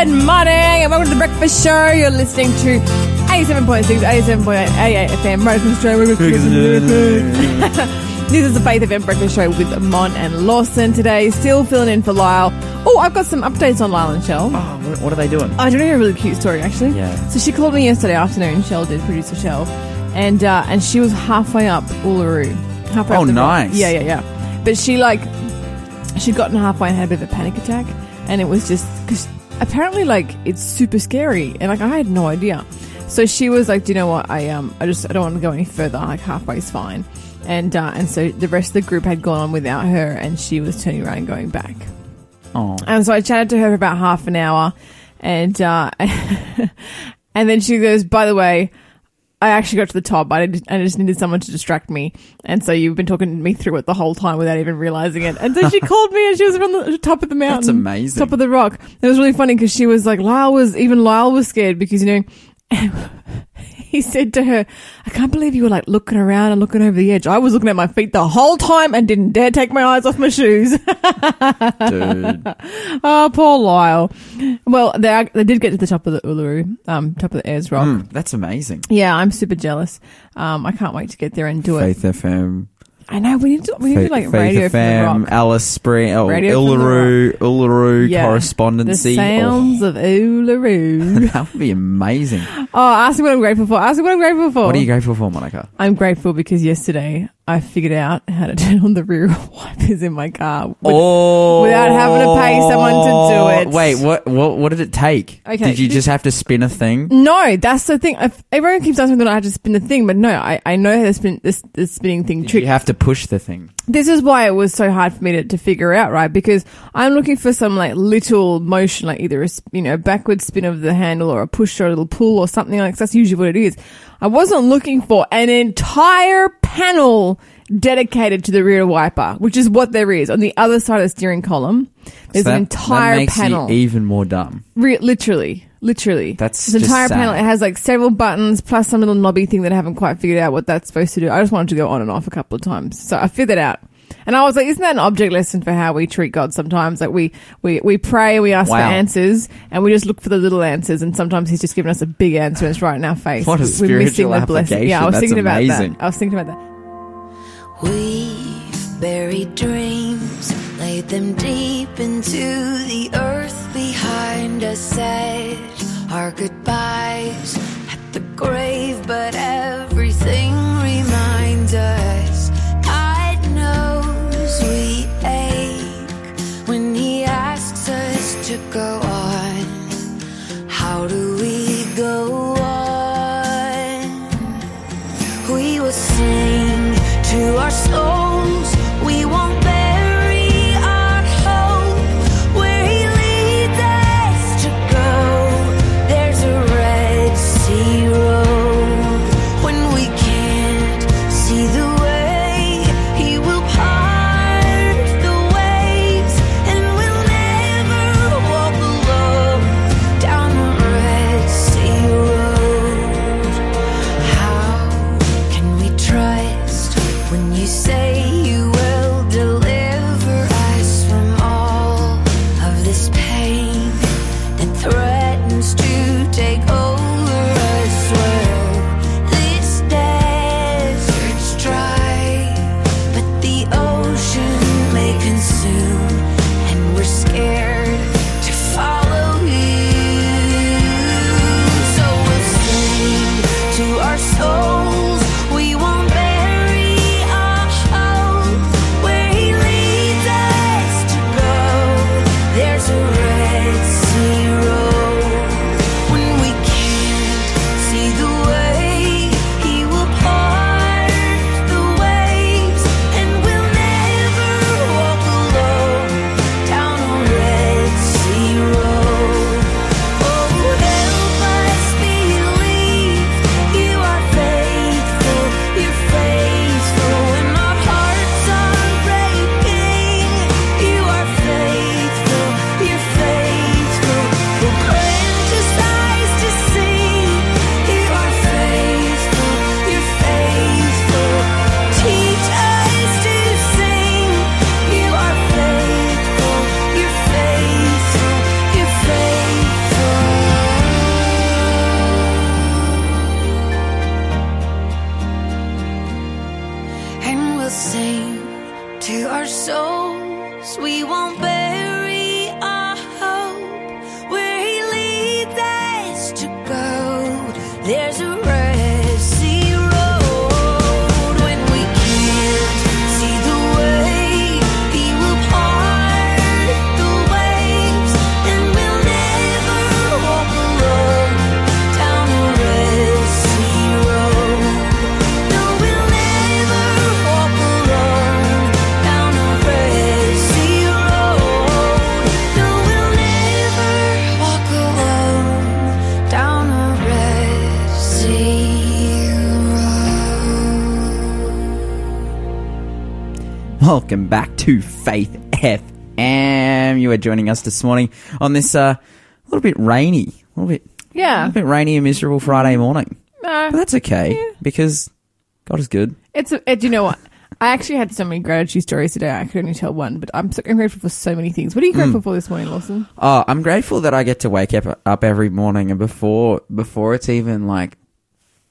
Good morning and welcome to the breakfast show. You're listening to 87.6, 87.8 FM, breakfast show. this is the Faith FM breakfast show with Mon and Lawson today. Still filling in for Lyle. Oh, I've got some updates on Lyle and Shell. Oh, what, what are they doing? I don't know a really cute story actually. Yeah. So she called me yesterday afternoon. Shell did producer Shell, and uh, and she was halfway up Uluru. Halfway Oh, up the rock. nice. Yeah, yeah, yeah. But she like she'd gotten halfway and had a bit of a panic attack, and it was just because apparently like it's super scary, and like I had no idea. So she was like, "Do you know what? I um I just I don't want to go any further. Like halfway's fine." And uh, and so the rest of the group had gone on without her, and she was turning around and going back. Oh, And so I chatted to her for about half an hour, and uh, and then she goes, "By the way, I actually got to the top. I, did, I just needed someone to distract me, and so you've been talking me through it the whole time without even realizing it." And so she called me, and she was on the top of the mountain, That's amazing. top of the rock. It was really funny because she was like, Lyle was even Lyle was scared because you know. He said to her, I can't believe you were like looking around and looking over the edge. I was looking at my feet the whole time and didn't dare take my eyes off my shoes. dude. Oh, poor Lyle. Well, they are, they did get to the top of the Uluru, um, top of the Ayers Rock. Mm, that's amazing. Yeah, I'm super jealous. Um, I can't wait to get there and do it. Faith FM. I know we need to we need to like Faith radio FM. Alice Spring. Oh, Radio Uluru. Uluru Yeah. correspondency. The sounds oh. of Uluru. Oh, that would be amazing. oh, ask me what I'm grateful for. Ask me what I'm grateful for. What are you grateful for, Monica? I'm grateful because yesterday I figured out how to turn on the rear wipers in my car. With- Oh, without having to pay someone to do it. Wait, what? What? What did it take? Okay, Did you just have to spin a thing? No, that's the thing. Everyone keeps asking me that I had to spin the thing, but no, I, I know to spin this, this spinning thing Did trick. you have to push the thing? this is why it was so hard for me to, to figure out, right? Because I'm looking for some like little motion, like either a you know backward spin of the handle or a push or a little pull or something like that's usually what it is. I wasn't looking for an entire panel dedicated to the rear wiper, which is what there is on the other side of the steering column. There's So an entire that makes panel. You even more dumb. Re- literally, literally. That's This entire sad. panel. It has like several buttons plus some little knobby thing that I haven't quite figured out what that's supposed to do. I just wanted to go on and off a couple of times, so I figured it out. And I was like, isn't that an object lesson for how we treat God sometimes? Like we, we, we pray, we ask for answers, and we just look for the little answers, and sometimes He's just given us a big answer and it's right in our face. What a We're missing spiritual the blessing. Yeah, I was That's thinking about amazing. that. I was thinking about that. We've buried dreams, laid them deep into the earth behind us, said our goodbyes at the grave, but everything reminds us. To go on. How do we go on? We will sing to our souls. Welcome back to Faith FM. You are joining us this morning on this uh, little bit rainy, a little bit, a Yeah. little bit rainy and miserable Friday morning. No. But that's okay because God is good. It's a, it, you know what? I actually had so many gratitude stories today. I could only tell one, but I'm, so, I'm grateful for so many things. What are you grateful for this morning, Lawson? Oh, I'm grateful that I get to wake up up every morning and before before it's even like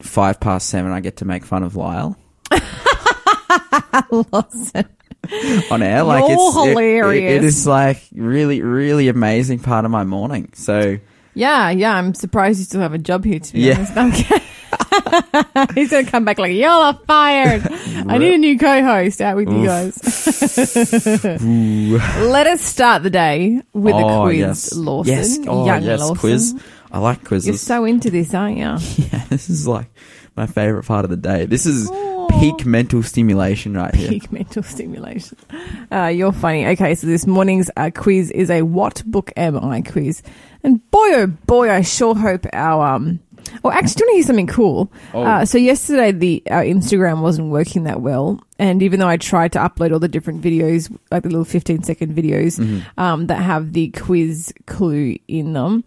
five past seven, I get to make fun of Lyle Lawson. on air. Like You're it's it- it- hilarious. it is like really really amazing part of my morning. So Yeah, yeah. I'm surprised you still have a job here. To be Yeah. honest. He's gonna come back like y'all are fired. I need a new co-host out with you guys. Let us start the day with a oh quiz, yes, Lawson. yes, oh Young yes, Lawson. quiz. I like quizzes. You're so into this, aren't you? yeah, this is like my favorite part of the day. This is. Peak mental stimulation right here. Peak mental stimulation. Uh, you're funny. Okay, so this morning's uh, quiz is a what book am I quiz, and boy oh boy, I sure hope our um. Well, actually, do you want to hear something cool? Oh. Uh, so yesterday, the our Instagram wasn't working that well, and even though I tried to upload all the different videos, like the little 15 second videos Mm-hmm. um, that have the quiz clue in them,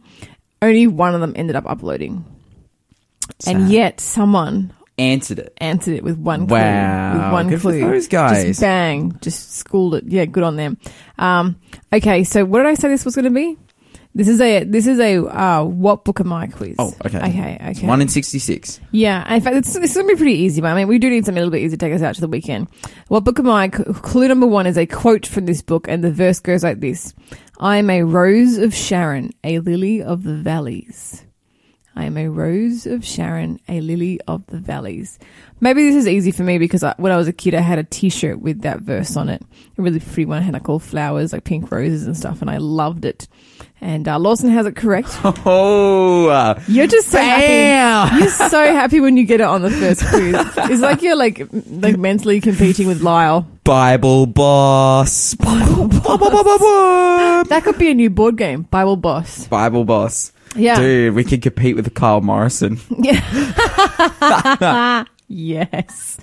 only one of them ended up uploading, and yet someone Answered it. answered it with one clue. Wow, With one good for clue. those guys. Just bang. Just schooled it. Yeah, good on them. Um, okay, so what did I say this was going to be? This is a this is a uh, what book am I quiz. Oh, okay. Okay, It's okay. One in sixty-six. yeah, in fact, it's, it's going to be pretty easy, but I mean, we do need something a little bit easy to take us out to the weekend. What book am I? Clue number one is a quote from this book, and the verse goes like this I am a rose of Sharon, a lily of the valleys. I am a rose of Sharon, a lily of the valleys. Maybe this is easy for me because I, when I was a kid, I had a T-shirt with that verse on it. A really pretty one. It had like all flowers, like pink roses and stuff, and I loved it. And uh, Lawson has it correct. Oh, uh, You're just so happy. You're so happy when you get it on the first quiz. It's like you're like like mentally competing with Lyle. Bible boss. Bible boss. That could be a new board game, Bible Boss. Bible boss. Yeah. Dude, we could compete with Kyle Morrison. Yeah. yes.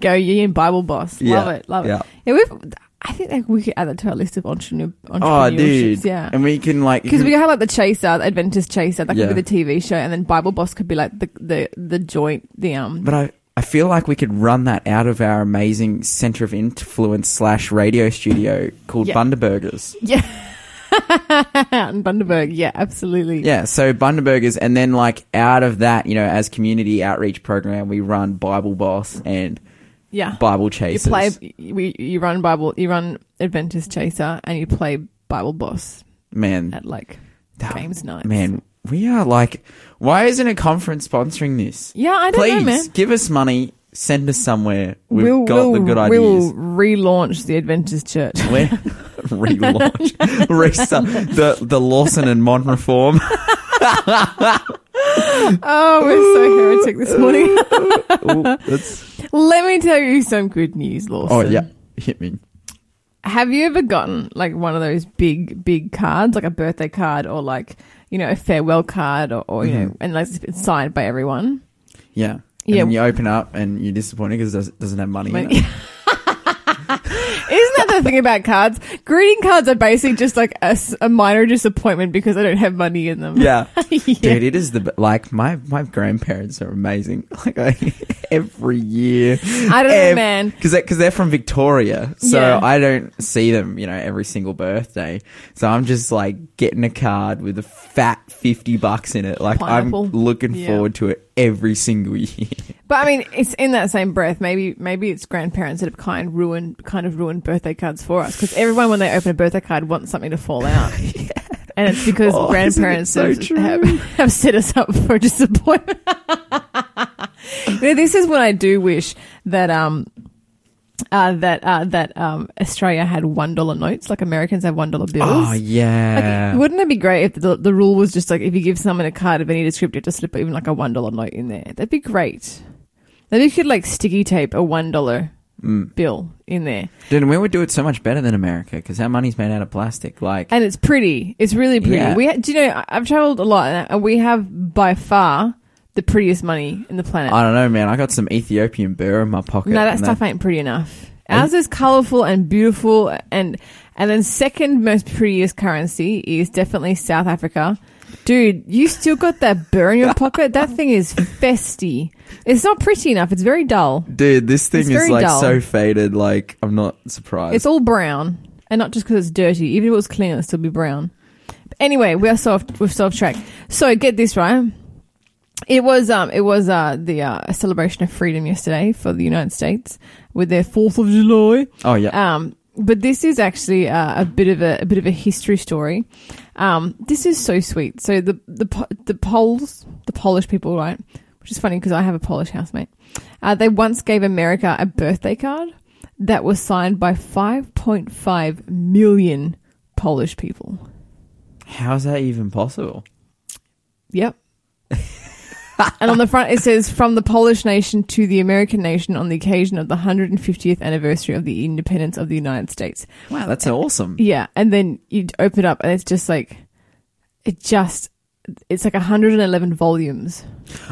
Go you and Bible Boss. Love Yeah, it. Love yeah. it. Yeah, we've I think like, we could add that to our list of entrepreneur Oh, entrepreneurships. dude. Yeah. And we can like. Because we have like the Chaser, the Adventist Chaser, that Yeah. could be the TV show, and then Bible Boss could be like the the the joint, the um. But I, I feel like we could run that out of our amazing center of influence slash radio studio called Yeah. Bundabergers. Yeah. Out in Bundaberg, yeah, absolutely. Yeah, so Bundabergers, and then like out of that, you know, as community outreach program, we run Bible Boss and yeah. Bible You play, you, you run Bible, you run Adventist Chaser, and you play Bible Boss man, at like that- games nights. man, we are like, why isn't a conference sponsoring this? yeah, I don't Please know, man. give us money, send us somewhere. We've we'll, got we'll, the good ideas. we'll relaunch the Adventist Church. We're relaunch, restart the the Lawson and Mon reform. oh, we're so heretic this morning. Ooh, Let me tell you some good news, Lawson. oh yeah, hit me. Have you ever gotten like one of those big, big cards, like a birthday card or like, you know, a farewell card or, or you know, Mhm. and like it's signed by everyone? Yeah. And Yeah. then you open up and you're disappointed because it doesn't, have money in it. Isn't that the thing about cards? Greeting cards are basically just like a minor disappointment because I don't have money in them. Yeah. Yeah. Dude, it is the like my my grandparents are amazing. Like I, every year, I don't know, man. because because they're from Victoria, so Yeah. I don't see them, you know, every single birthday. So I'm just like getting a card with a fat fifty bucks in it. Like Pineapple. I'm looking Yeah. forward to it every single year. But I mean, it's in that same breath. Maybe maybe it's grandparents that have kind ruined kind of ruined birthday cards for us because everyone when they open a birthday card wants something to fall out, and it's because Oh, grandparents isn't have, so have, have set us up for disappointment. you know, this is what I do wish that um. Uh, that uh, that um, Australia had one dollar notes, like Americans have one dollar bills. Oh Like, yeah. wouldn't it be great if the, the rule was just like if you give someone a card of any descriptor to slip even like a one dollar note in there? That'd be great. Then you could like sticky tape a one dollar Mm. bill in there, Dude, we would do it so much better than America because our money's made out of plastic. Like, and it's pretty. It's really pretty. Yeah. We ha- do you know I've traveled a lot, and we have by far the prettiest money in the planet. I don't know, man. I got some Ethiopian birr in my pocket. no, that stuff ain't pretty enough. Ours is colourful and beautiful, and and then second most prettiest currency is definitely South Africa. Dude, you still got that birr in your pocket? That thing is festy. It's not pretty enough. It's very dull. Dude, this thing It's is like dull. so faded. Like, I'm not surprised. It's all brown, and not just because it's dirty. Even if it was clean, it'd still be brown. But anyway, we are soft. we're soft track. So get this right. It was um it was uh the uh, celebration of freedom yesterday for the United States with their Fourth of July. oh yeah. Um, but this is actually uh, a bit of a, a bit of a history story. Um, this is so sweet. So the the the Poles, the Polish people, right? Which is funny because I have a Polish housemate. Uh, they once gave America a birthday card that was signed by 5.5 million Polish people. How's that even possible? Yep. and on the front it says from the Polish nation to the American nation on the occasion of the 150th anniversary of the independence of the United States. Wow, that's awesome. Yeah, and then you open it up and it's just like it just it's like 111 volumes.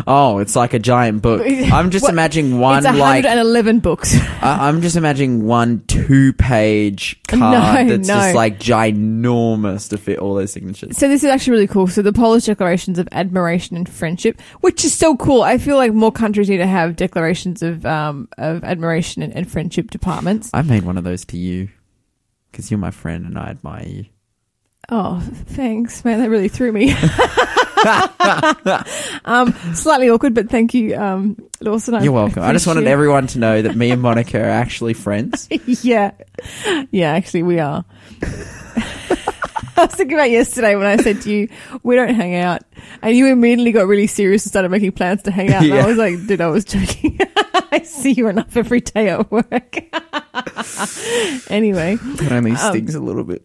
Oh, it's like a giant book. I'm just What? imagining one it's like 111 books. I- I'm just imagining one two-page card No, that's no. just like ginormous to fit all those signatures. so this is actually really cool. So the Polish declarations of admiration and friendship, which is so cool. I feel like more countries need to have declarations of um of admiration and, and friendship departments. I made one of those to you because you're my friend and I admire you. Oh, thanks, man. That really threw me. um, slightly awkward, but thank you, um, Lawson. I You're welcome. I just wanted appreciate- everyone to know that me and Monica are actually friends. yeah. Yeah, actually, we are. I was thinking about yesterday when I said to you, we don't hang out. And you immediately got really serious and started making plans to hang out. And Yeah. I was like, dude, I was joking. I see you enough every day at work. anyway, It only Um, stings a little bit.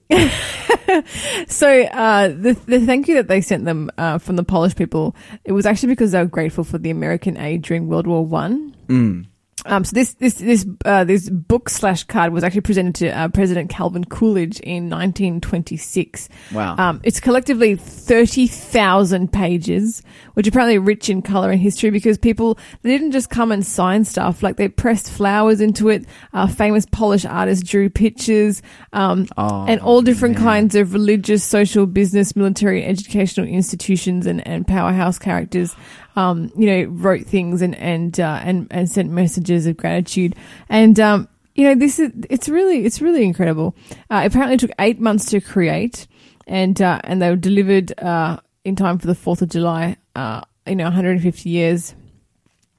so uh, the the thank you that they sent them uh, from the Polish people, it was actually because they were grateful for the American aid during World War One. Mm. Um, so this this this uh, this book slash card was actually presented to uh, President Calvin Coolidge in 1926. Wow. Um, it's collectively 30,000 pages, which apparently are rich in color and history because people, they didn't just come and sign stuff. Like they pressed flowers into it. Uh, famous Polish artists drew pictures, um, Oh, and all different man. kinds of religious, social, business, military, educational institutions and, and powerhouse characters, um, you know, wrote things and, and, uh, and, and sent messages of gratitude. And, um, you know, this is, it's really, it's really incredible. Uh, apparently it took eight months to create and, uh, and they were delivered, uh, in time for the 4th of July, uh, you know, 150 years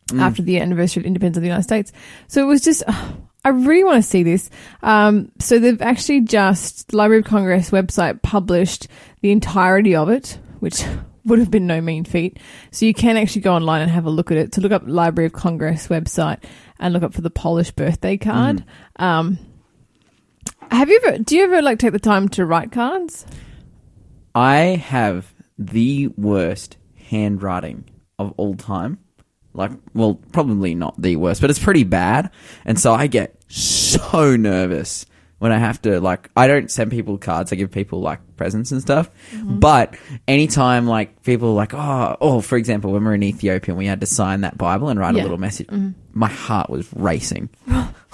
Mm. after the anniversary of independence of the United States. So it was just, I really want to see this. Um, so they've actually just, the Library of Congress website published the entirety of it, which would have been no mean feat. So you can actually go online and have a look at it. To look up Library of Congress website and look up for the Polish birthday card. Um, have you ever, do you ever like take the time to write cards? I have the worst handwriting of all time. Like, well, probably not the worst, but it's pretty bad. And so I get so nervous when I have to, like, I don't send people cards. I give people, like, presents and stuff. Mm-hmm. But anytime, like, people are like, oh, oh, for example, when we were in Ethiopia and we had to sign that Bible and write Yeah. a little message, mm-hmm. my heart was racing.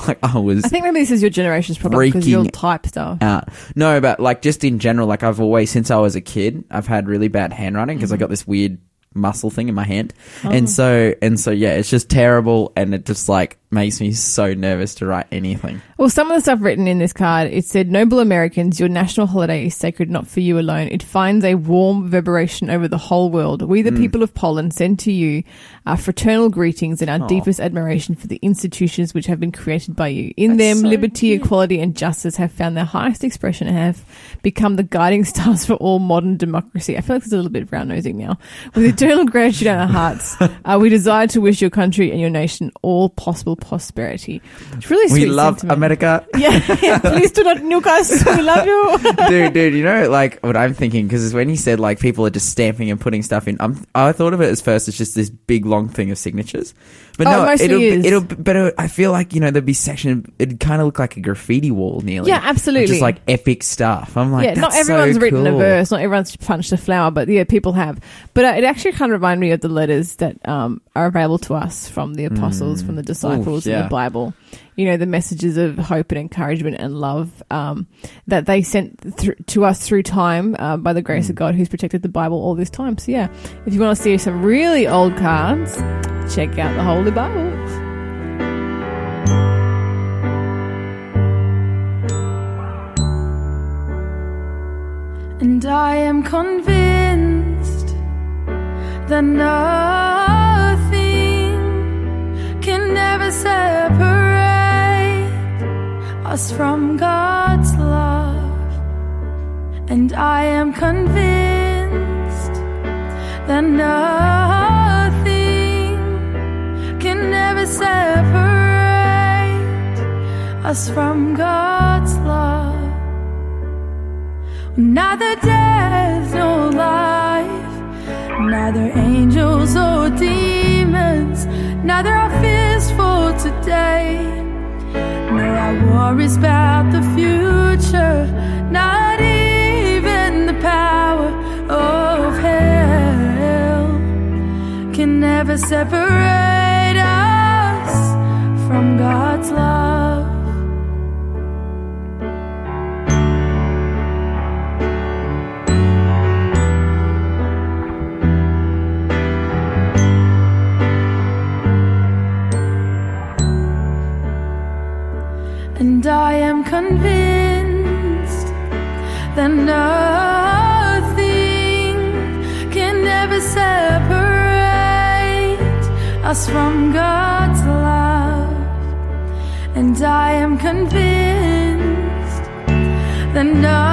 like, I was I think maybe this is your generation's problem because you'll type stuff. out. No, but like just in general, like I've always since I was a kid, I've had really bad handwriting because I mm-hmm. got this weird muscle thing in my hand, oh. and so and so yeah, it's just terrible, and it just like makes me so nervous to write anything. Well, some of the stuff written in this card, it said, Noble Americans, your national holiday is sacred not for you alone. It finds a warm reverberation over the whole world. We, the people of Poland, send to you our fraternal greetings and our Aw. deepest admiration for the institutions which have been created by you. In That's them, so liberty, cute. equality, and justice have found their highest expression and have become the guiding stars for all modern democracy. I feel like there's a little bit brown nosing now. With eternal gratitude in our hearts, uh, we desire to wish your country and your nation all possible prosperity. It's really We sweet love sentiment. America. Yeah, yeah, please do not nuke us. We love you. dude, dude, you know, like what I'm thinking because when he said like people are just stamping and putting stuff in, I'm, I thought of it as first as just this big long thing of signatures, but Oh, no, it'll, is. it'll, but it, I feel like you know there'd be section, it'd kind of look like a graffiti wall nearly. Yeah, absolutely. just like epic stuff. I'm like, yeah, not everyone's so written a verse, not everyone's punched a flower, but yeah, people have. But uh, it actually kind of reminded me of the letters that um, are available to us from the apostles, from the disciples in Mm. yeah. the Bible. You know, the messages of hope and encouragement and love um, that they sent thr to us through time uh, by the Mm. grace of God who's protected the Bible all this time. So, yeah, if you want to see some really old cards, check out the Holy Bible. And I am convinced that nothing separate us from God's love. And I am convinced that nothing can ever separate us from God's love. Neither death nor life, neither angels or demons, neither our fears for today, nor our worries about the future, not even the power of hell can never separate us from God's love. And I am convinced that nothing can ever separate us from God's love. And I am convinced that nothing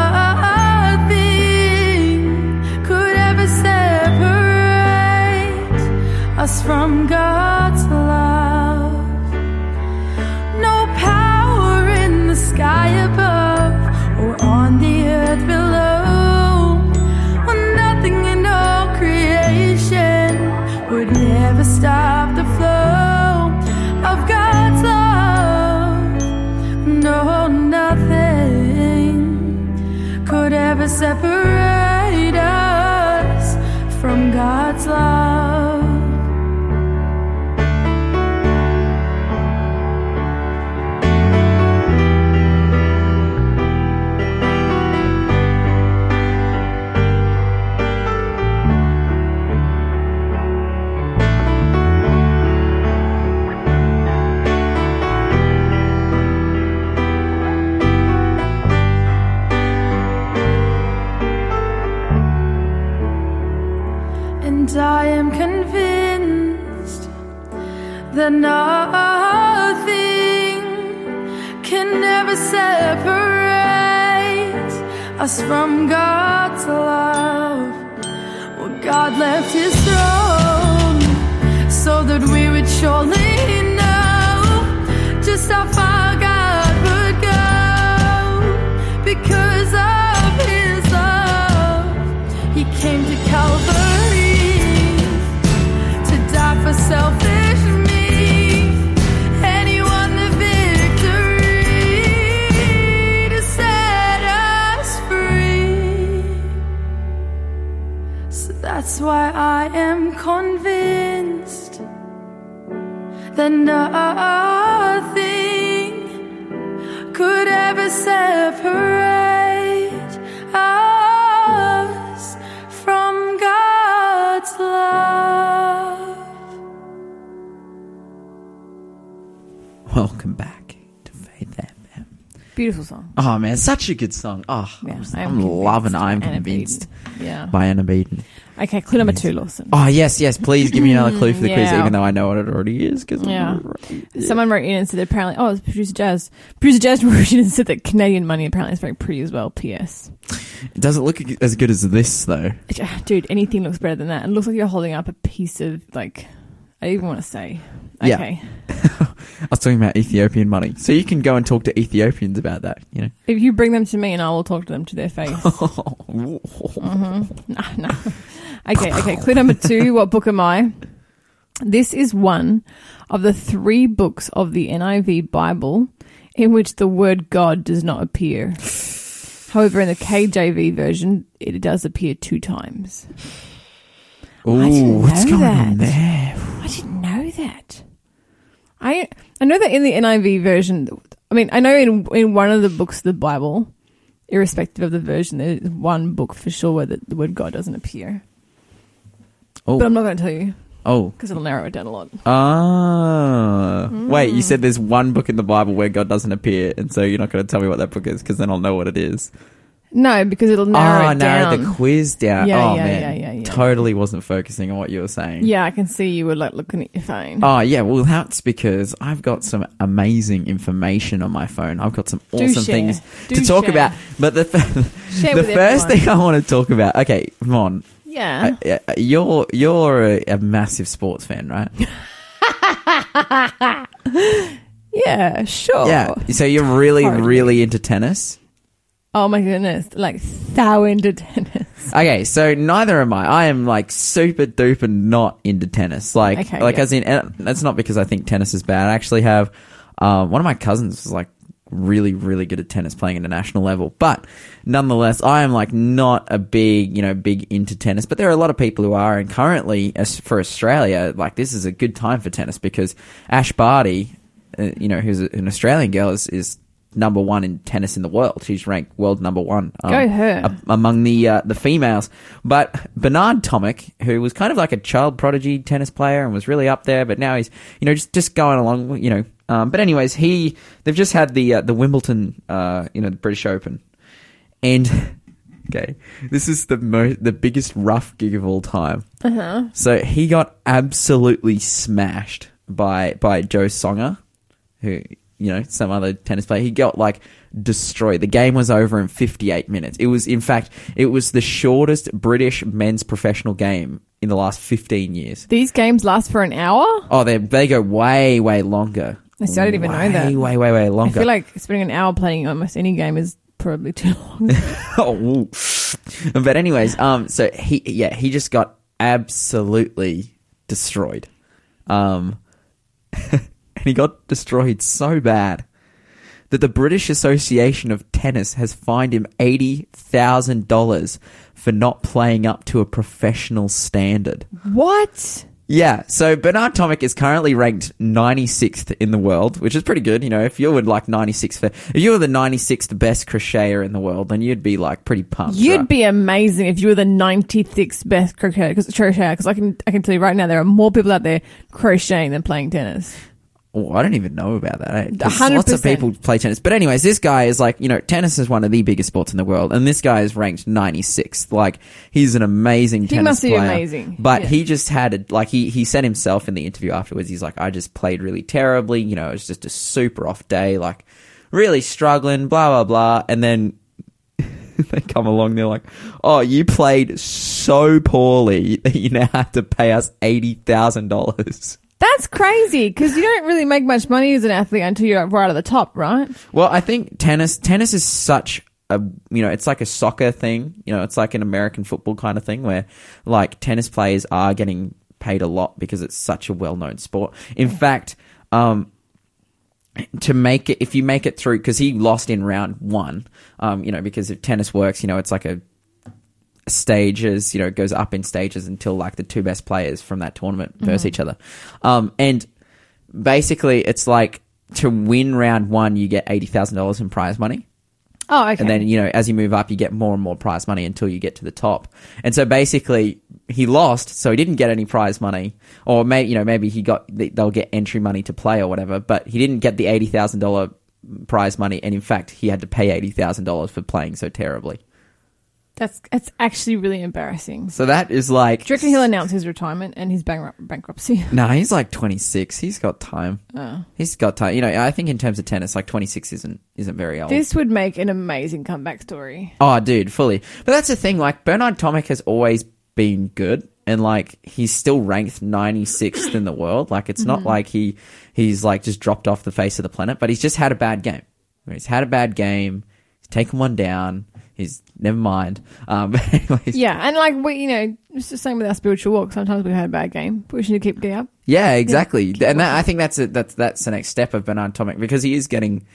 could ever separate us from God's love. Us from God's love. Well, God left his throne so that we would surely know just how far God would go because of his love. He came to Calvary Beautiful song. Oh man, such a good song. Oh, Yeah, I'm, I am I'm loving. I'm Anna convinced Beaton. Yeah. by Anna Beaton. Okay, clue number two, Lawson. Oh yes, yes. Please give me another clue for the mm, quiz, even though I know what it already is. Because Yeah. Someone wrote in and said apparently, oh, it's producer Jazz. Producer Jazz wrote in and said that Canadian money apparently is very pretty as well. P.S. It does it look as good as this though? Dude, anything looks better than that. It looks like you're holding up a piece of like. I even want to say. Yeah. Okay. I was talking about Ethiopian money, so you can go and talk to Ethiopians about that. You know. If you bring them to me, and I will talk to them to their face. Oh. No, no. Okay, okay. Clue number two. What book am I? This is one of the three books of the NIV Bible in which the word God does not appear. However, in the KJV version, it does appear two times. Ooh, didn't what's going that. on there? I didn't know that. I I know that in the NIV version. I mean, I know in in one of the books of the Bible, irrespective of the version, there's one book for sure where the, the word God doesn't appear. Oh, But I'm not going to tell you oh, because it'll narrow it down a lot. ah. Wait, Mm. you said there's one book in the Bible where God doesn't appear, and so you're not going to tell me what that book is because then I'll know what it is. No, because it'll narrow Ah, it narrow down. the quiz down. Yeah, oh yeah, man, yeah, yeah, yeah. totally wasn't focusing on what you were saying. yeah, I can see you were like looking at your phone. Oh yeah, well that's because I've got some amazing information on my phone. I've got some Do awesome share. things Do to talk share. about. But the the first everyone. thing I want to talk about. Okay, come on. Yeah. Uh, uh, you're you're a, a massive sports fan, right? yeah, sure. Yeah. So you're really Hardly. really into tennis. Oh my goodness. Like thou into tennis. Okay, so neither am I. I am like super duper not into tennis. Like, Okay, like yeah. as in, and that's not because I think tennis is bad. I actually have um, one of my cousins is like really, really good at tennis, playing at a national level. But nonetheless, I am like not a big, you know, big into tennis. But there are a lot of people who are, and currently, as for Australia, like this is a good time for tennis because Ash Barty, uh, you know, who's an Australian girl, is. is Number one in tennis in the world. She's ranked world number one. um, Go her. a- among the uh, the females. But Bernard Tomic, who was kind of like a child prodigy tennis player and was really up there, but now he's you know just just going along, you know. Um, but anyways, he they've just had the uh, the Wimbledon, uh, you know, the British Open, and okay, this is the most the biggest rough gig of all time. Uh-huh. So he got absolutely smashed by by Jo Tsonga, who you know some other tennis player. He got like destroyed. The game was over in 58 minutes. It was in fact it was the shortest British men's professional game in the last 15 years. These games last for an hour? Oh, they they go way way longer. I I didn't even know that. Way way way longer. I feel like spending an hour playing almost any game is probably too long. oh, but anyways, um, so he yeah he just got absolutely destroyed, um, and he got destroyed so bad that the British Association of Tennis has fined him eighty thousand dollars for not playing up to a professional standard. what? Yeah, so Bernard Tomic is currently ranked 96th in the world, which is pretty good. You know, if you were like 96th, for, if you were the 96th best crocheter in the world, then you'd be like pretty pumped. You'd right? be amazing if you were the 96th best crocheter because crocheter because I can I can tell you right now there are more people out there crocheting than playing tennis. Oh, I don't even know about that. eh? 'Cause 100%. Lots of people play tennis. But anyways, this guy is like, you know, tennis is one of the biggest sports in the world, and this guy is ranked 96th. Like, he's an amazing tennis. He tennis must be player. amazing. But Yeah. he just had, a, like, he, he said himself in the interview afterwards, he's like, I just played really terribly. You know, it was just a super off day, like, really struggling, blah, blah, blah. And then they come along, they're like, oh, you played so poorly that you now have to pay us $80,000. That's crazy because you don't really make much money as an athlete until you're right at the top, right? Well, I think tennis tennis is such a you know it's like a soccer thing. You know, it's like an American football kind of thing where like tennis players are getting paid a lot because it's such a well known sport. In fact, um, to make it if you make it through because he lost in round one, um, you know because if tennis works, you know it's like a stages, you know, it goes up in stages until like the two best players from that tournament verse each other. Um, and basically, it's like to win round one, you get eighty thousand dollars in prize money, Oh, okay. and then you know as you move up, you get more and more prize money until you get to the top. And so basically, he lost, so he didn't get any prize money, or maybe you know maybe he got they'll get entry money to play or whatever, but he didn't get the eighty thousand dollar prize money, and in fact, he had to pay eighty thousand dollars for playing so terribly. That's that's actually really embarrassing. So that is like. Do you reckon he'll announce his retirement and his bankrupt- bankruptcy? No, he's like twenty six. He's got time. Oh. He's got time. You know, I think in terms of tennis, like twenty six isn't isn't very old. This would make an amazing comeback story. Oh, dude, fully. But that's the thing. Like Bernard Tomic has always been good, and like he's still ranked 96th in the world. Like it's not mm-hmm. like he he's like just dropped off the face of the planet, but he's just had a bad game. He's had a bad game. He's taken one down. He's never mind. Um, anyways, Yeah, and like we, you know, it's the same with our spiritual walk. Sometimes we've had a bad game, but we should keep getting up. Yeah, exactly. and that, I think that's a, that's that's the next step of Bernard Tomic because he is getting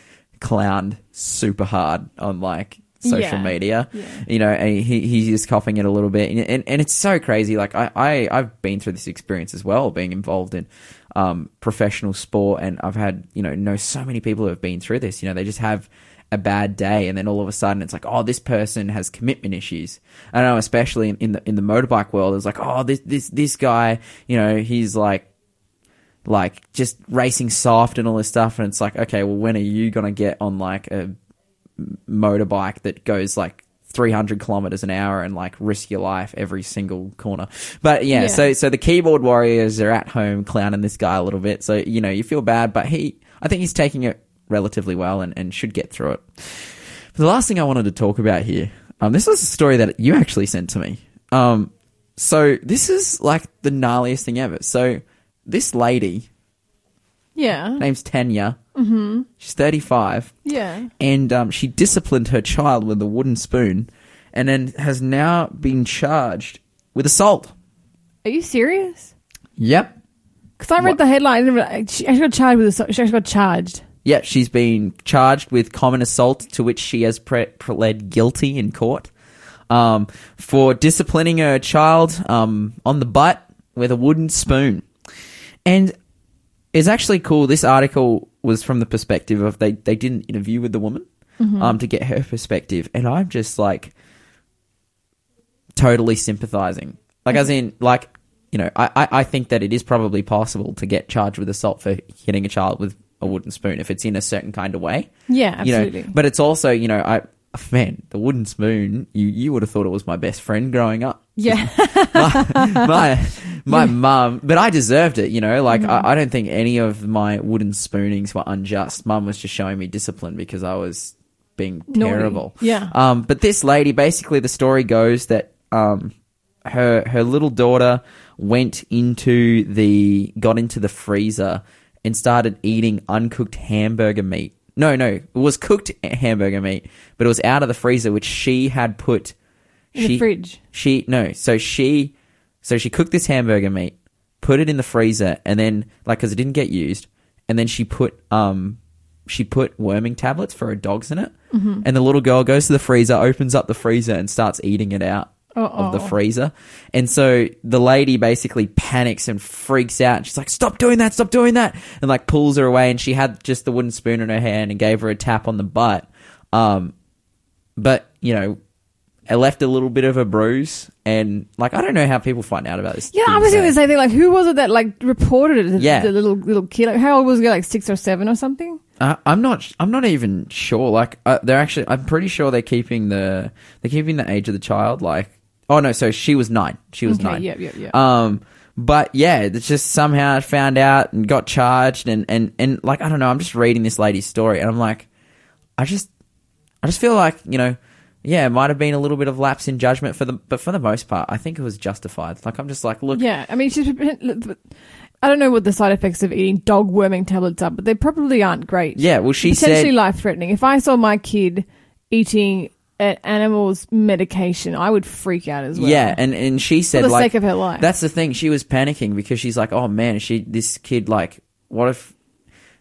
clowned super hard on like social Yeah. media. Yeah. You know, and he he is coughing it a little bit, and and, and it's so crazy. Like I, I I've been through this experience as well, being involved in um, professional sport, and I've had you know know so many people who have been through this. You know, they just have a bad day, and then all of a sudden it's like, oh, this person has commitment issues. I know, especially in, in the in the motorbike world, it's like, oh, this this this guy, you know, he's like like just racing soft and all this stuff and it's like okay well when are you gonna get on like a motorbike that goes like 300 kilometers an hour and like risk your life every single corner but yeah, Yeah. so so the keyboard warriors are at home clowning this guy a little bit so you know you feel bad but he i think he's taking it relatively well and, and should get through it the last thing i wanted to talk about here um this was a story that you actually sent to me um so this is like the gnarliest thing ever so this lady Yeah, name's Tanya. Mm-hmm. She's 35. yeah. And um, she disciplined her child with a wooden spoon and then has now been charged with assault. Are you serious? Yep. Because I read What? the headline. She actually got charged with. assault- She actually got charged. Yeah, she's been charged with common assault to which she has pre- pled guilty in court um, for disciplining her child um, on the butt with a wooden spoon. And it's actually cool. This article was from the perspective of they, they did an interview with the woman um, to get her perspective. And I'm just like totally sympathizing. Like, as in, like, you know, I, I think that it is probably possible to get charged with assault for hitting a child with a wooden spoon if it's in a certain kind of way. Yeah, You absolutely. know, but it's also, you know, I man, the wooden spoon, you, you would have thought it was my best friend growing up. yeah, my my mum, but I deserved it, you know. Like Mm-hmm. I, I don't think any of my wooden spoonings were unjust. Mum was just showing me discipline because I was being Naughty. terrible. Yeah. Um, but this lady, basically, the story goes that um, her her little daughter went into the got into the freezer and started eating uncooked hamburger meat. No, no, it was cooked hamburger meat, but it was out of the freezer, which she had put. in the fridge. She no, so she so she cooked this hamburger meat, put it in the freezer, and then like because it didn't get used, and then she put um she put worming tablets for her dogs in it, Mm-hmm. and the little girl goes to the freezer, opens up the freezer, and starts eating it out of the freezer, and so the lady basically panics and freaks out. And she's like, "Stop doing that! Stop doing that!" and like pulls her away, and she had just the wooden spoon in her hand and gave her a tap on the butt. Um, but you know, it left a little bit of a bruise, and like I don't know how people find out about this. Yeah, I was going to said. say thing. Like, who was it that like reported it? The, Yeah. the little little kid. Like, how old was he? Like six or seven or something. Uh, I'm not. I'm not even sure. Like uh, they're actually. I'm pretty sure they're keeping the they're keeping the age of the child. Like oh no, so she was nine. She was Okay, nine. yep, yep, yep. Um, but yeah, it's just somehow found out and got charged and and and like I don't know. I'm just reading this lady's story and I'm like, I just I just feel like you know. Yeah, it might have been a little bit of lapse in judgment for the, but for the most part, I think it was justified. Like I'm just like, look, Yeah, I mean, she's. I don't know what the side effects of eating dog worming tablets are, but they probably aren't great. yeah. Well, she potentially said, life threatening. If I saw my kid eating an animal's medication, I would freak out as well. Yeah, and and she said for the like sake of her life. That's the thing. She was panicking because she's like, oh man, she this kid like, what if,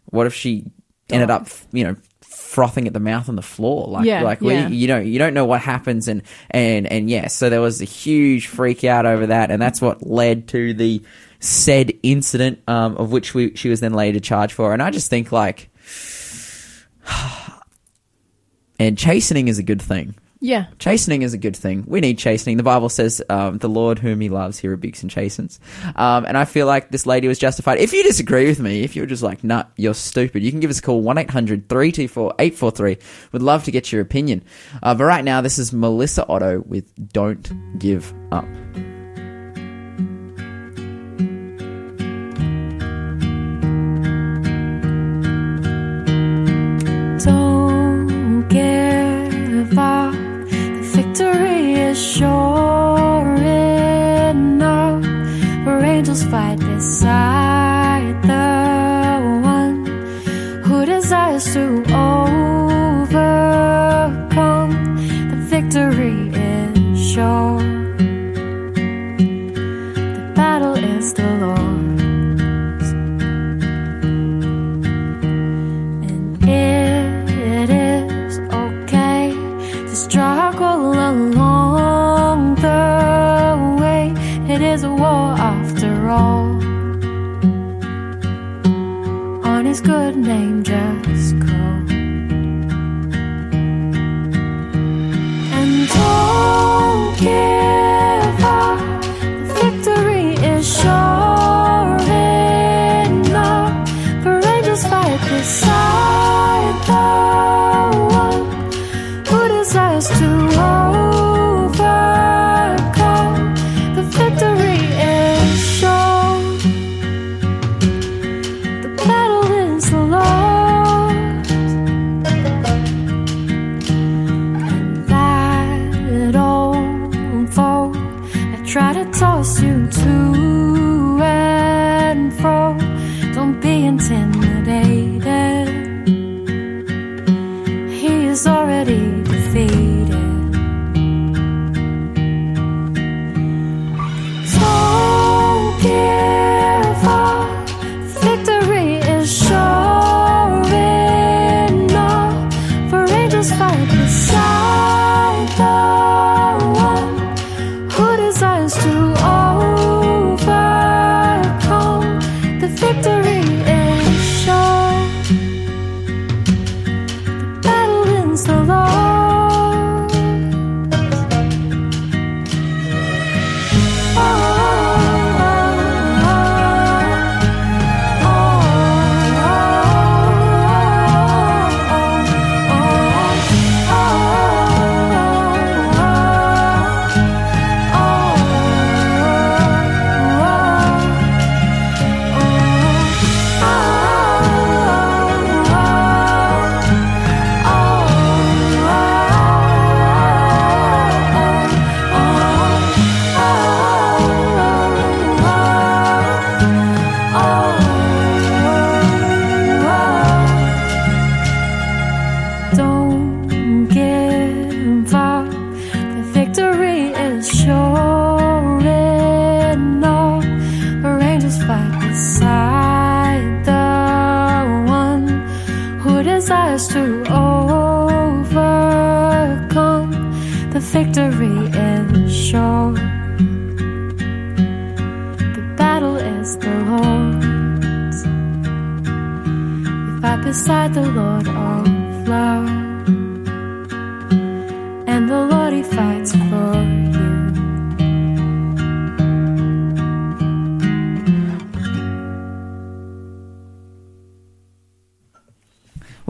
what if she ended up, you know, frothing at the mouth on the floor? Like, Yeah, like we, yeah. you know, you don't know what happens, and and and yeah, so there was a huge freak out over that, and that's what led to the said incident, um, of which we she was then later charged for, and I just think like. And chastening is a good thing. Yeah. Chastening is a good thing. We need chastening. The Bible says, um, the Lord whom he loves, he rebukes and chastens. Um, and I feel like this lady was justified. If you disagree with me, if you're just like, nah, you're stupid, you can give us a call, 1-800-324-843. Would love to get your opinion. Uh, but right now, this is Melissa Otto with Don't Give Up.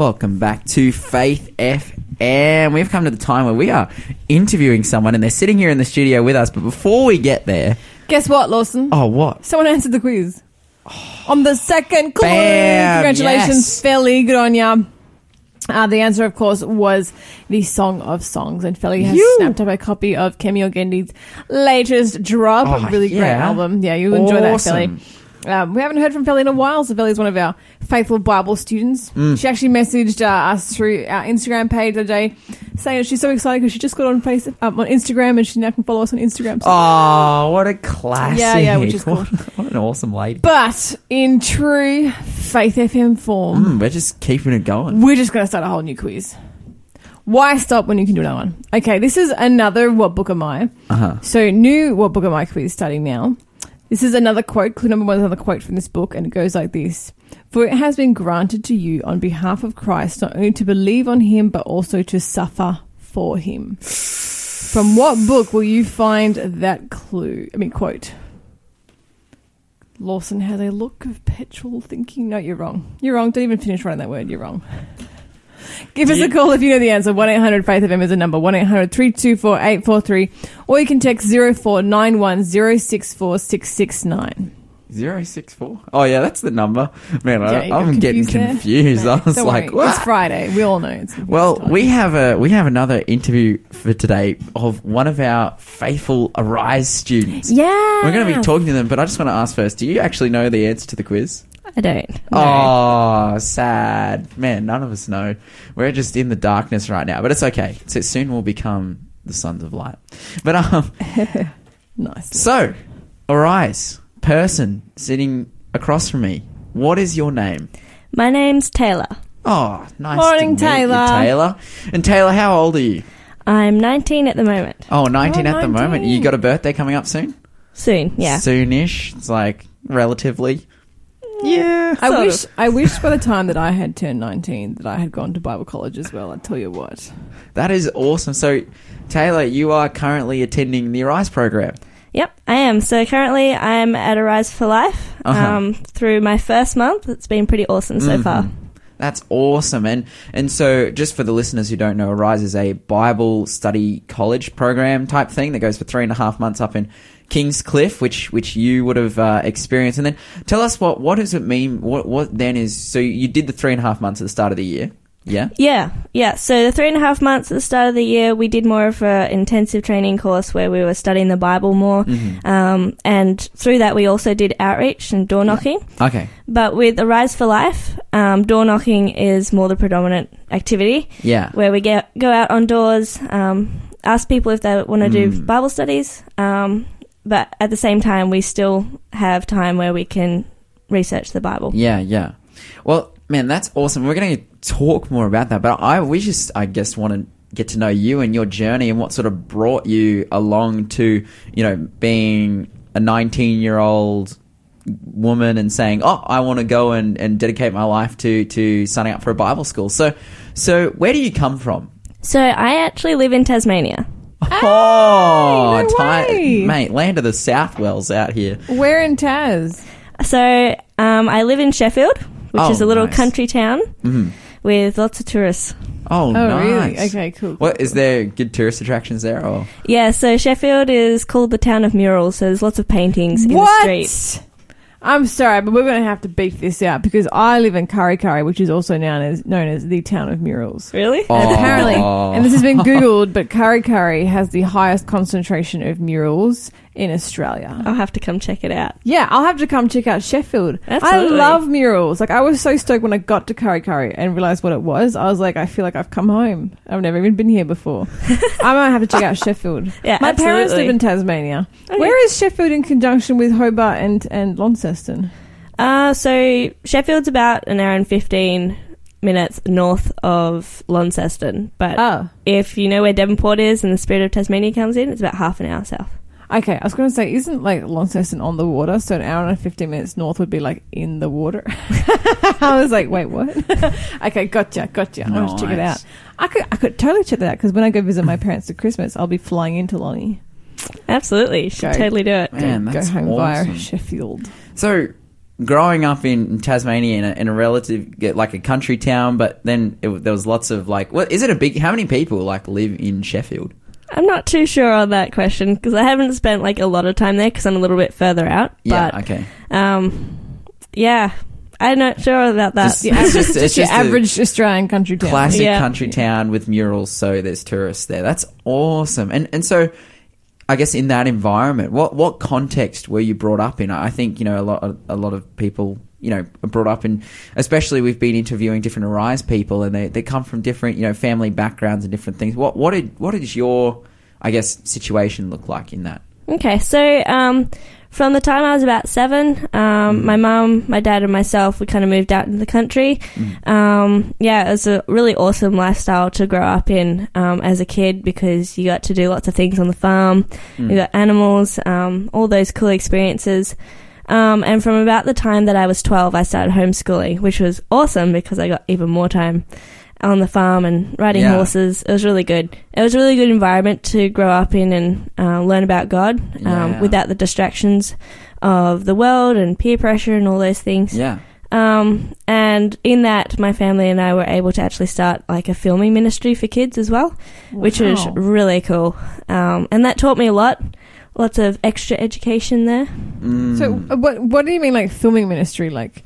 Welcome back to Faith FM. We've come to the time where we are interviewing someone and they're sitting here in the studio with us. But before we get there, Guess what, Lawson? oh, what? Someone answered the quiz. On the second clue. Bam, Congratulations, yes. Felly. Good on ya. Uh, the answer, of course, was the Song of Songs, and Felly has You. snapped up a copy of Kemi Ogendi's latest drop. Oh, a really great album. Yeah, you enjoy that. Felly. Um, we haven't heard from Felly in a while, so Felly's one of our faithful Bible students. Mm. She actually messaged uh, us through our Instagram page the other day, saying that she's so excited because she just got on face um, on Instagram and she now can follow us on Instagram. So Oh, what a classic. Yeah, yeah, which is what, what an awesome lady. But in true Faith FM form, Mm, we're just keeping it going. we're just going to start a whole new quiz. Why stop when you can do another one? Okay, this is another What Book Am I? Uh-huh. So, new What Book Am I quiz starting now. This is another quote. Clue number one is another quote from this book, and it goes like this For it has been granted to you on behalf of Christ not only to believe on him, but also to suffer for him. From what book will you find that clue? I mean, quote. Lawson has a look of petrol thinking. No, you're wrong. You're wrong. Don't even finish writing that word. You're wrong. Give us a call if you know the answer. 1 800 Faith FM is the number. 1 800 324 843. Or you can text 0491 064 669. Zero six four. Oh yeah, that's the number. Man, Yeah, I, you got I'm getting confused there? confused. I was Don't like, worry. what? It's Friday. We all know it's. Well, it's time. we have a we have another interview for today of one of our faithful Arise students. Yeah. We're going to be talking to them, but I just want to ask first: Do you actually know the answer to the quiz? I don't. Oh, sad man. None of us know. We're just in the darkness right now, but it's okay. So soon we'll become the sons of light. But um, Nice. so Arise person sitting across from me. What is your name? My name's Taylor. Oh, nice. Morning, to meet you, Taylor. Taylor. And Taylor, how old are you? I'm 19 at the moment. Oh, 19 Oh, at the moment. You got a birthday coming up soon? Soon, yeah. Soonish. It's like relatively. Yeah. I wish I wish by the time that I had turned 19 that I had gone to Bible college as well. I tell you what. That is awesome. So, Taylor, you are currently attending the Arise program. Yep, I am. So currently I'm at Arise for Life Uh-huh. um, through my first month. It's been pretty awesome so Mhm. far. That's awesome. And and so just for the listeners who don't know, Arise is a Bible study college program type thing that goes for three and a half months up in Kingscliff, which which you would have uh, experienced. And then tell us what what does it mean? What what then is so you did the three and a half months at the start of the year, yeah? Yeah, yeah. So the three and a half months at the start of the year, we did more of an intensive training course where we were studying the Bible more. Mm-hmm. Um, and through that, we also did outreach and door knocking. Okay. But with Arise for Life, um, door knocking is more the predominant activity Yeah. where we get go out on doors, um, ask people if they want to do Mm. Bible studies. Um, but at the same time, we still have time where we can research the Bible. Yeah, yeah. Well, man, that's awesome. We're going to talk more about that, but I we just I guess want to get to know you and your journey and what sort of brought you along to, you know, being a 19-year-old woman and saying, "Oh, I want to go and, and dedicate my life to to signing up for a Bible school." So so where do you come from? So I actually live in Tasmania. Oh, no ti- way. mate, land of the Southwells out here. Where in Taz? So um, I live in Sheffield, which Oh, is a little nice. country town Mhm. with lots of tourists. Oh, Oh, nice. really? Okay, cool. What is there good tourist attractions there or Yeah, so Sheffield is called the town of murals. So there's lots of paintings in the street. What? I'm sorry, but we're going to have to beef this out because I live in Kurri Kurri, which is also known as known as the town of murals. Really? Oh. And apparently, and this has been googled, but Kurri Kurri has the highest concentration of murals in Australia. I'll have to come check it out. Yeah, I'll have to come check out Sheffield. Absolutely. I love murals. Like I was so stoked when I got to Kurri Kurri and realized what it was. I was like, I feel like I've come home. I've never even been here before. I might have to check out Sheffield. Yeah, My parents live in Tasmania. Okay. Where is Sheffield in conjunction with Hobart and and Launceston? Uh, so Sheffield's about an hour and 15 minutes north of Launceston. But Oh, if you know where Devonport is and the Spirit of Tasmania comes in, it's about half an hour south. Okay. I was going to say, isn't like Launceston on the water? So an hour and fifteen minutes north would be like in the water. I was like, wait, what? okay, gotcha, gotcha. I'll have to check it out. I could, I could totally check that out because when I go visit my parents for Christmas, I'll be flying into Lonnie. Absolutely. You should Go. totally do it. Man, go that's home awesome. via Sheffield. So, growing up in Tasmania in a, in a relative like a country town, but then it, there was lots of like, what is it a big? How many people like live in Sheffield? I'm not too sure on that question because I haven't spent like a lot of time there because I'm a little bit further out. Yeah, But, okay. um, yeah, I'm not sure about that. Just- It's just- it's your just a average Australian country town. Classic Yeah. country town with murals, so there's tourists there. That's awesome. And and so, I guess in that environment, what what context were you brought up in? I think you know a lot a lot of people you know are brought up in, especially we've been interviewing different Arise people, and they, they come from different you know family backgrounds and different things. What what did what did your I guess situation look like in that? Okay, so um, from the time I was about seven, um, my mum, my dad, and myself, we kind of moved out into the country. Um, yeah, it was a really awesome lifestyle to grow up in um, as a kid because you got to do lots of things on the farm, you got animals, um, all those cool experiences. Um, and from about the time that I was 12, I started homeschooling, which was awesome because I got even more time. On the farm and riding Yeah. horses. It was really good. It was a really good environment to grow up in and uh, learn about God um, Yeah. without the distractions of the world and peer pressure and all those things. Yeah. Um, and in that, my family and I were able to actually start like a filming ministry for kids as well, which was really cool. Um, and that taught me a lot. Lots of extra education there. Mm. So uh, what what do you mean like filming ministry? Like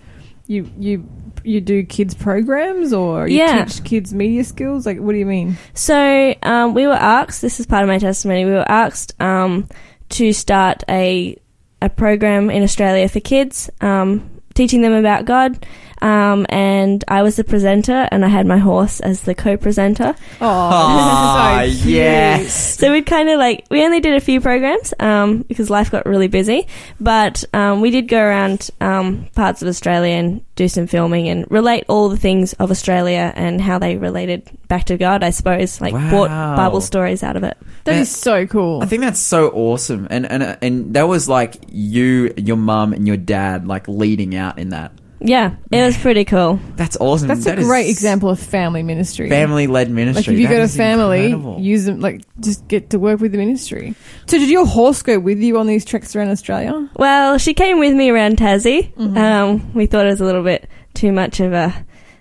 you you you do kids programs or you Yeah. teach kids media skills? Like what do you mean? So um, we were asked. This is part of my testimony. We were asked um, to start a a program in Australia for kids, um, teaching them about God. Um, and I was the presenter, and I had my horse as the co-presenter. Ah, so yes. So we'd kind of like we only did a few programs um, because life got really busy, but um, we did go around um, parts of Australia and do some filming and relate all the things of Australia and how they related back to God. I suppose like brought Wow. Bible stories out of it. That is so cool. I think that's so awesome, and and and that was like you, your mum, and your dad like leading out in that. Yeah, it was pretty cool. That's awesome. That's That a is great example of family ministry. Family led Like ministry. if you That got a is family, incredible. use them. Like just get to work with the ministry. So did your horse go with you on these treks around Australia? Well, she came with me around Tassie. Mhm. Um, we thought it was a little bit too much of a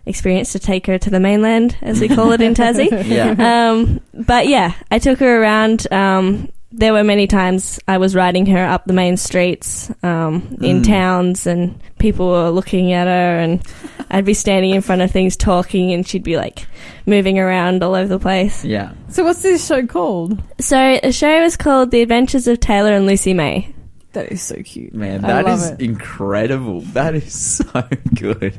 experience to take her to the mainland, as we call it in Tassie. yeah. um, but yeah, I took her around. Um, there were many times I was riding her up the main streets um, in Mm. towns, and people were looking at her, and I'd be standing in front of things talking, and she'd be like moving around all over the place. Yeah. So what's this show called? So the show is called The Adventures of Taylor and Lucy May. That is so cute. Man, I that love is it. incredible. That is so good.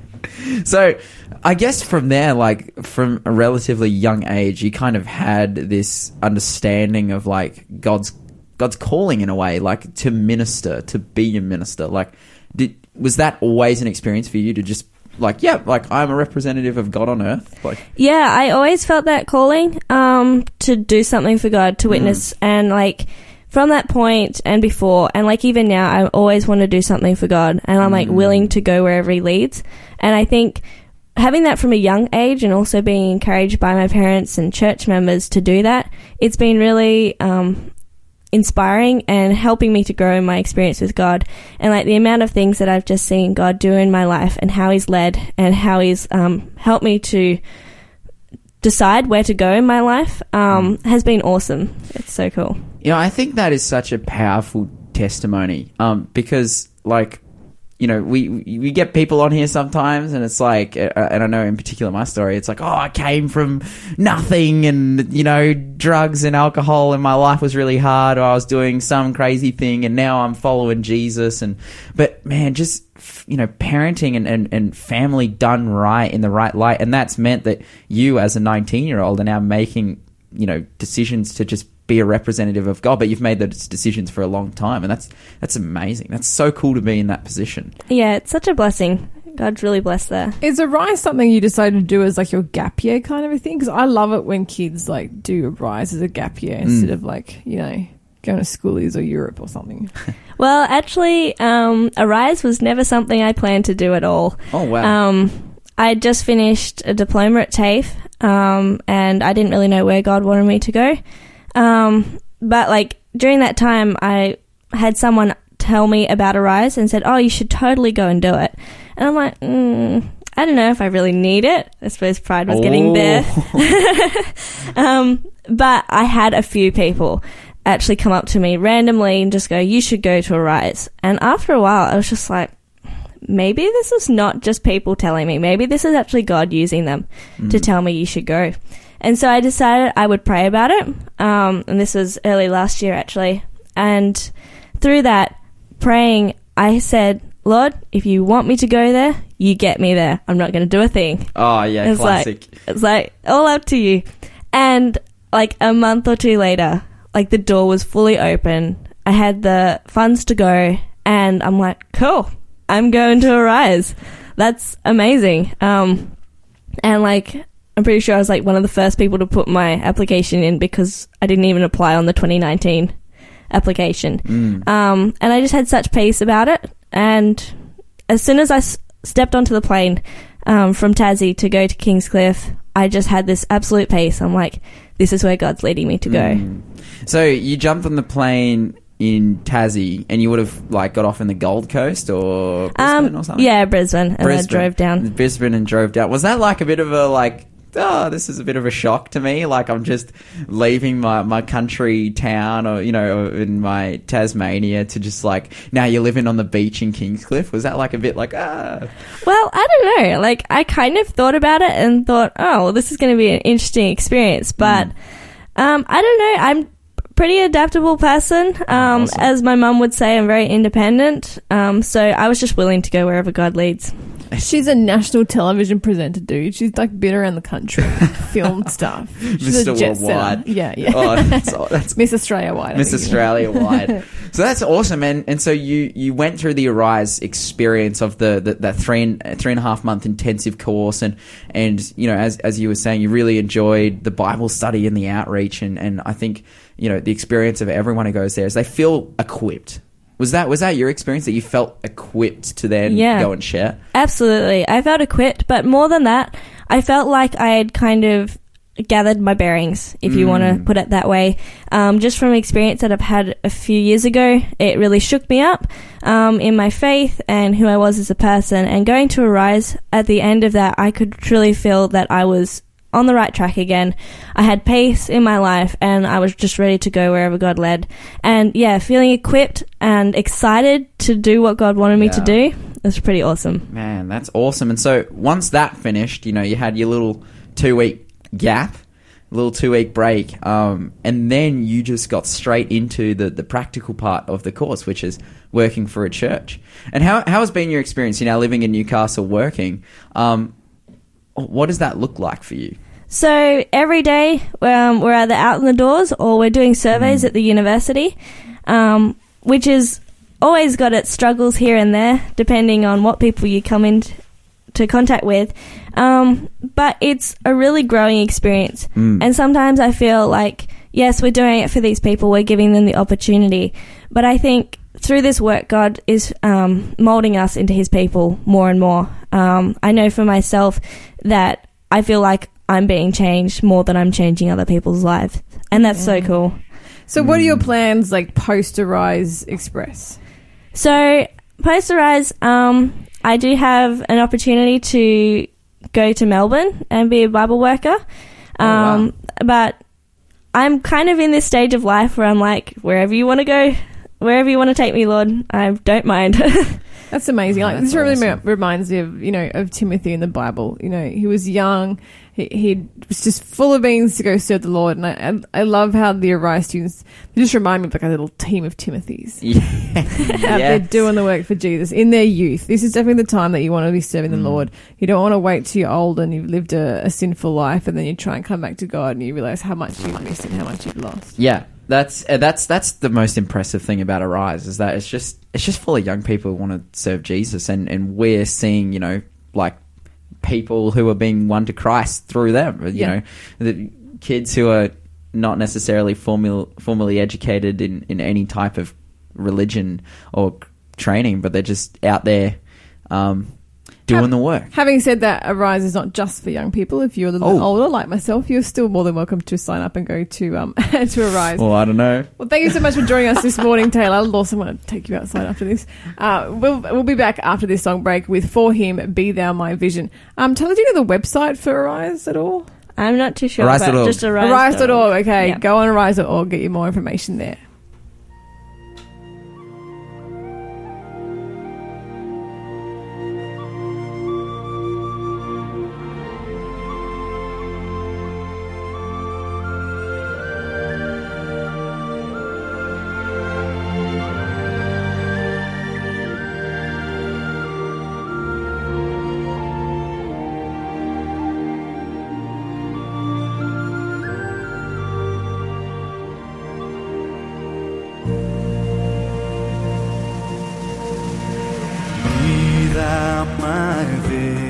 So, I guess from there, like from a relatively young age, you kind of had this understanding of like God's God's calling in a way, like to minister, to be a minister. Like, did was that always an experience for you to just like, yeah, like I'm a representative of God on earth? Like, Yeah, I always felt that calling um, to do something for God, to witness, and like from that point and before, and like even now, I always want to do something for God, and I'm like Mm. willing to go wherever He leads. And I think having that from a young age, and also being encouraged by my parents and church members to do that, it's been really um, inspiring and helping me to grow in my experience with God. And like the amount of things that I've just seen God do in my life, and how He's led, and how He's um, helped me to decide where to go in my life um, has been awesome. It's so cool. You know, I think that is such a powerful testimony. Um, because like, you know, we we get people on here sometimes, and it's like, uh, and I know in particular my story, it's like, oh, I came from nothing, and you know, drugs and alcohol, and my life was really hard, or I was doing some crazy thing, and now I'm following Jesus, and but man, just you know, parenting and, and, and family done right in the right light, and that's meant that you, as a 19 year old, are now making you know decisions to just be a representative of God, but you've made those decisions for a long time, and that's that's amazing. That's so cool to be in that position. Yeah, it's such a blessing. God's really blessed there. Is Arise something you decided to do as like your gap year kind of a thing? Because I love it when kids like do Arise as a gap year instead of like you know going to schoolies or Europe or something. Well, actually, um, Arise was never something I planned to do at all. Oh wow! Um, I had just finished a diploma at TAFE, um, and I didn't really know where God wanted me to go. Um, but like during that time, I had someone tell me about Arise and said, "Oh, you should totally go and do it." And I'm like, mm, I don't know if I really need it. I suppose pride was getting there. um, but I had a few people actually come up to me randomly and just go, "You should go to Arise." And after a while, I was just like, maybe this is not just people telling me. Maybe this is actually God using them to tell me you should go. And so I decided I would pray about it. Um, and this was early last year, actually. And through that praying, I said, Lord, if you want me to go there, you get me there. I'm not going to do a thing. oh yeah, It's classic. like it's like all up to you. And like a month or two later, like the door was fully open. I had the funds to go, and I'm like, cool. I'm going to Arise. That's amazing. Um, and like I'm pretty sure I was like one of the first people to put my application in because I didn't even apply on the 2019 application. Mm. Um, and I just had such peace about it. And as soon as I s- stepped onto the plane um, from Tassie to go to Kingscliff, I just had this absolute peace. I'm like, this is where God's leading me to go. Mm. So you jumped on the plane in Tassie, and you would have like got off in the Gold Coast or Brisbane or Um, something. yeah, Brisbane, and I drove down. Brisbane and drove down. Was that like a bit of a like? Oh, this is a bit of a shock to me. Like I'm just leaving my, my country town, or you know, in my Tasmania, to just like now you're living on the beach in Kingscliff. Was that like a bit like ah? Well, I don't know. Like, I kind of thought about it and thought, oh, well, this is going to be an interesting experience. But um, I don't know. I'm pretty adaptable person. Um, Awesome. As my mum would say, I'm very independent. Um, so I was just willing to go wherever God leads. She's a national television presenter, dude. She's like been around the country, filmed stuff. She's a Mr. Worldwide. Yeah, yeah. Oh, that's, that's Miss Australia wide. I Miss think. Australia wide. So that's awesome, and and so you you went through the Arise experience of the, the that three and three and a half month intensive course, and and you know as as you were saying, you really enjoyed the Bible study and the outreach, and and I think you know the experience of everyone who goes there is they feel equipped. Was that was that your experience that you felt equipped to then Yeah. go and share? Absolutely. I felt equipped, but more than that, I felt like I had kind of gathered my bearings, if you want to Mm. put it that way. Um, just from experience that I've had a few years ago, it really shook me up um, in my faith and who I was as a person. And going to Arise, at the end of that, I could truly feel that I was on the right track again. I had peace in my life and I was just ready to go wherever God led. And yeah, feeling equipped and excited to do what God wanted me to do. It was pretty awesome. Man, that's awesome. And so once that finished, you know, you had your little two week gap, little two week break, um, and then you just got straight into the, the practical part of the course, which is working for a church. And how, how has been your experience, you know, living in Newcastle working? Um, what does that look like for you? So every day um, we're either out in the doors or we're doing surveys at the university, um, which is always got its struggles here and there, depending on what people you come into contact with. Um, but it's a really growing experience, Mm. and sometimes I feel like yes, we're doing it for these people, we're giving them the opportunity, but I think. Through this work, God is um, molding us into His people more and more. Um, I know for myself that I feel like I'm being changed more than I'm changing other people's lives. And that's so cool. So, what are your plans like post Arise Express? So, post Arise, um, I do have an opportunity to go to Melbourne and be a Bible worker. Oh, wow. Um, But I'm kind of in this stage of life where I'm like, wherever you want to go, wherever you want to take me, Lord, I don't mind. That's amazing. Oh, Like that's this really awesome. reminds me of you know of Timothy in the Bible. You know, he was young. He, he was just full of beans to go serve the Lord, and I I, I love how the Arise students just remind me of like a little team of Timothys Yeah. out there doing the work for Jesus in their youth. This is definitely the time that you want to be serving Mm. the Lord. You don't want to wait till you're old and you've lived a, a sinful life, and then you try and come back to God and you realize how much you've missed and how much you've lost. Yeah, that's uh, that's that's the most impressive thing about Arise is that it's just it's just full of young people who want to serve Jesus, and and we're seeing you know like people who are being won to Christ through them. You Yeah. know, the kids who are not necessarily formal, formally educated in in any type of religion or training, but they're just out there um, doing Have- the work. Having said that, Arise is not just for young people. If you're a little bit Oh. older, like myself, you're still more than welcome to sign up and go to um to Arise. Well, I don't know. Well, thank you so much for joining us this morning, Taylor. I'll also want to take you outside after this. Uh, we'll we'll be back after this song break with For Him, Be Thou My Vision. Um, Taylor, do you know the website for Arise at all? I'm not too sure. Arise.org. But just arise. Arise.org. Okay, Yeah. go on Arise.org, get you more information there. Be thou my vision,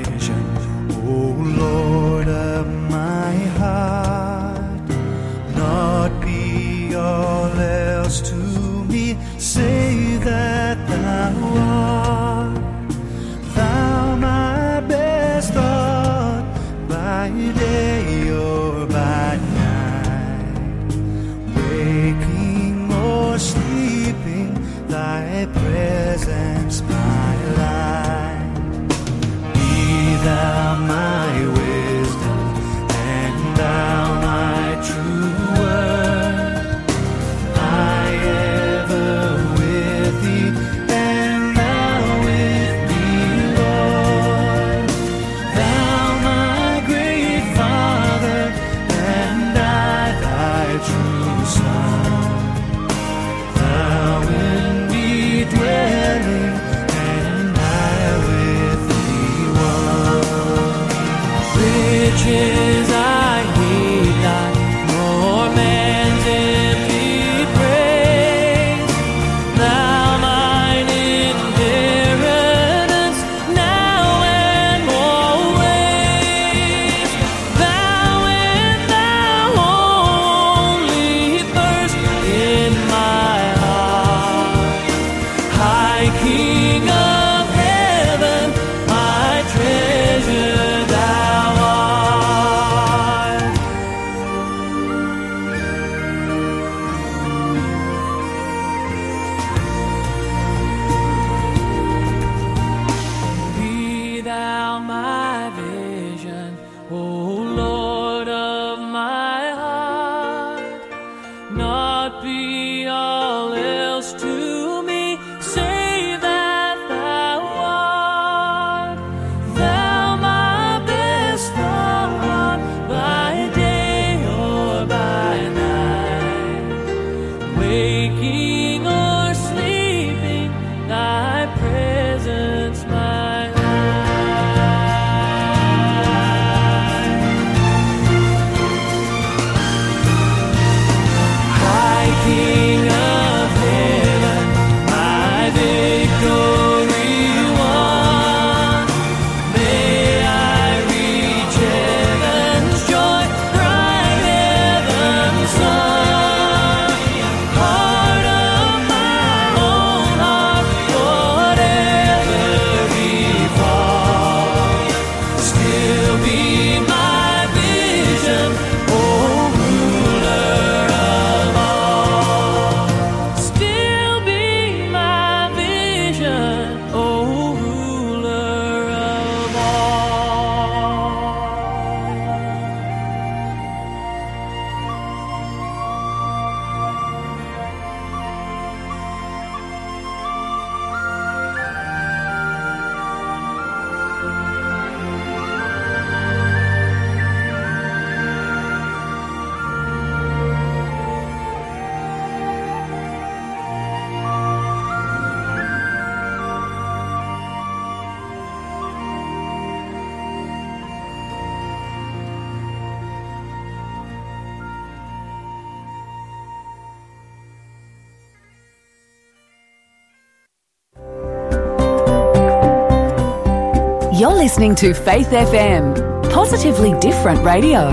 You're listening to Faith FM, positively different radio.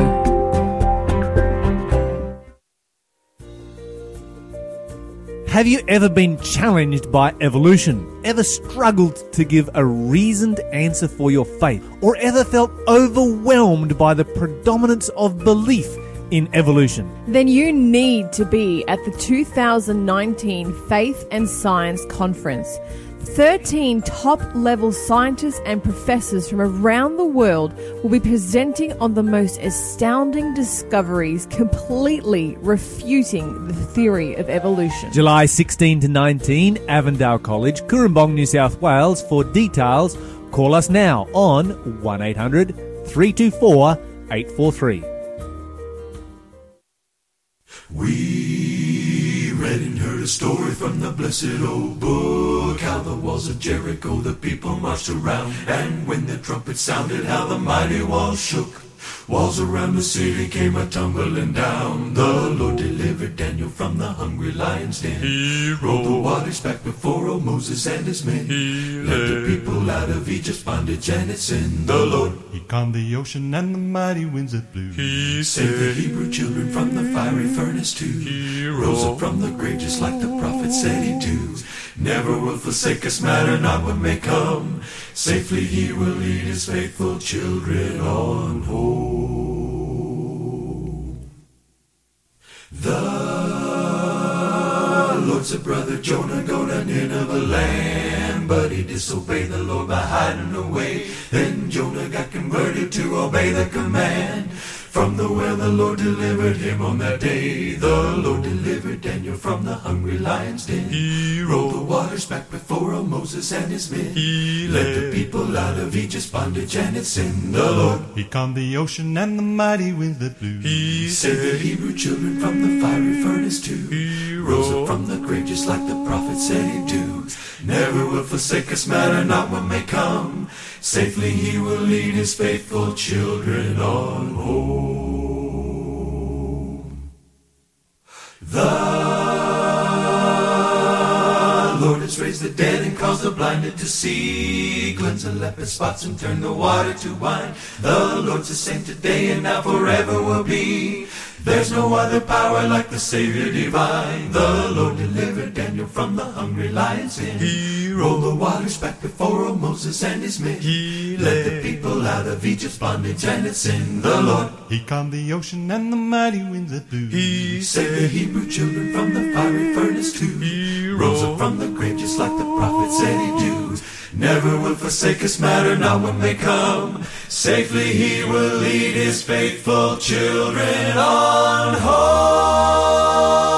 Have you ever been challenged by evolution? Ever struggled to give a reasoned answer for your faith? Or ever felt overwhelmed by the predominance of belief in evolution? Then you need to be at the 2019 Faith and Science Conference. 13 top level scientists and professors from around the world will be presenting on the most astounding discoveries, completely refuting the theory of evolution. July 16 to 19, Avondale College, Cooranbong, New South Wales. For details, call us now on 1800 324 843. We read and heard a story from the blessed old book how the walls of Jericho the people marched around, and when the trumpet sounded, how the mighty walls shook. Walls around the city came a tumbling down. The Lord delivered Daniel from the hungry lion's den. He rolled the waters back before old Moses and his men. He led the people out of Egypt's bondage and its sin. The Lord He calmed the ocean and the mighty winds that blew. he saved the Hebrew children from the fiery furnace too. He rose up from the grave just like the prophet said he'd do. Never will forsake us, matter not what may come. Safely he will lead his faithful children on home. The Lord said, Brother Jonah, go to Nineveh land. But he disobeyed the Lord by hiding away. Then Jonah got converted to obey the command. From the well the Lord delivered him on that day. The Lord delivered Daniel from the hungry lion's den. He rolled the waters back before old Moses and his men. He led the people out of Egypt's bondage and its sin. The Lord He calmed the ocean and the mighty winds that blew. he saved the Hebrew children from the fiery furnace too. He rose up from the grave just like the prophet said he'd do. Never will forsake us, matter not what may come. Safely he will lead his faithful children on home. The Lord has raised the dead and caused the blinded to see. Cleanse the leopard spots and turn the water to wine. The Lord's the same today and now forever will be. There's no other power like the Savior divine. The Lord delivered Daniel from the hungry lion's den. He rolled the waters back before old Moses and his men. He led the people out of Egypt's bondage and its sin. The Lord He calmed the ocean and the mighty winds that blew. he saved the Hebrew children from the fiery furnace too. He rose up from the grave just like the prophet said he'd do. Never will forsake us, matter not when they come. Safely he will lead his faithful children on home.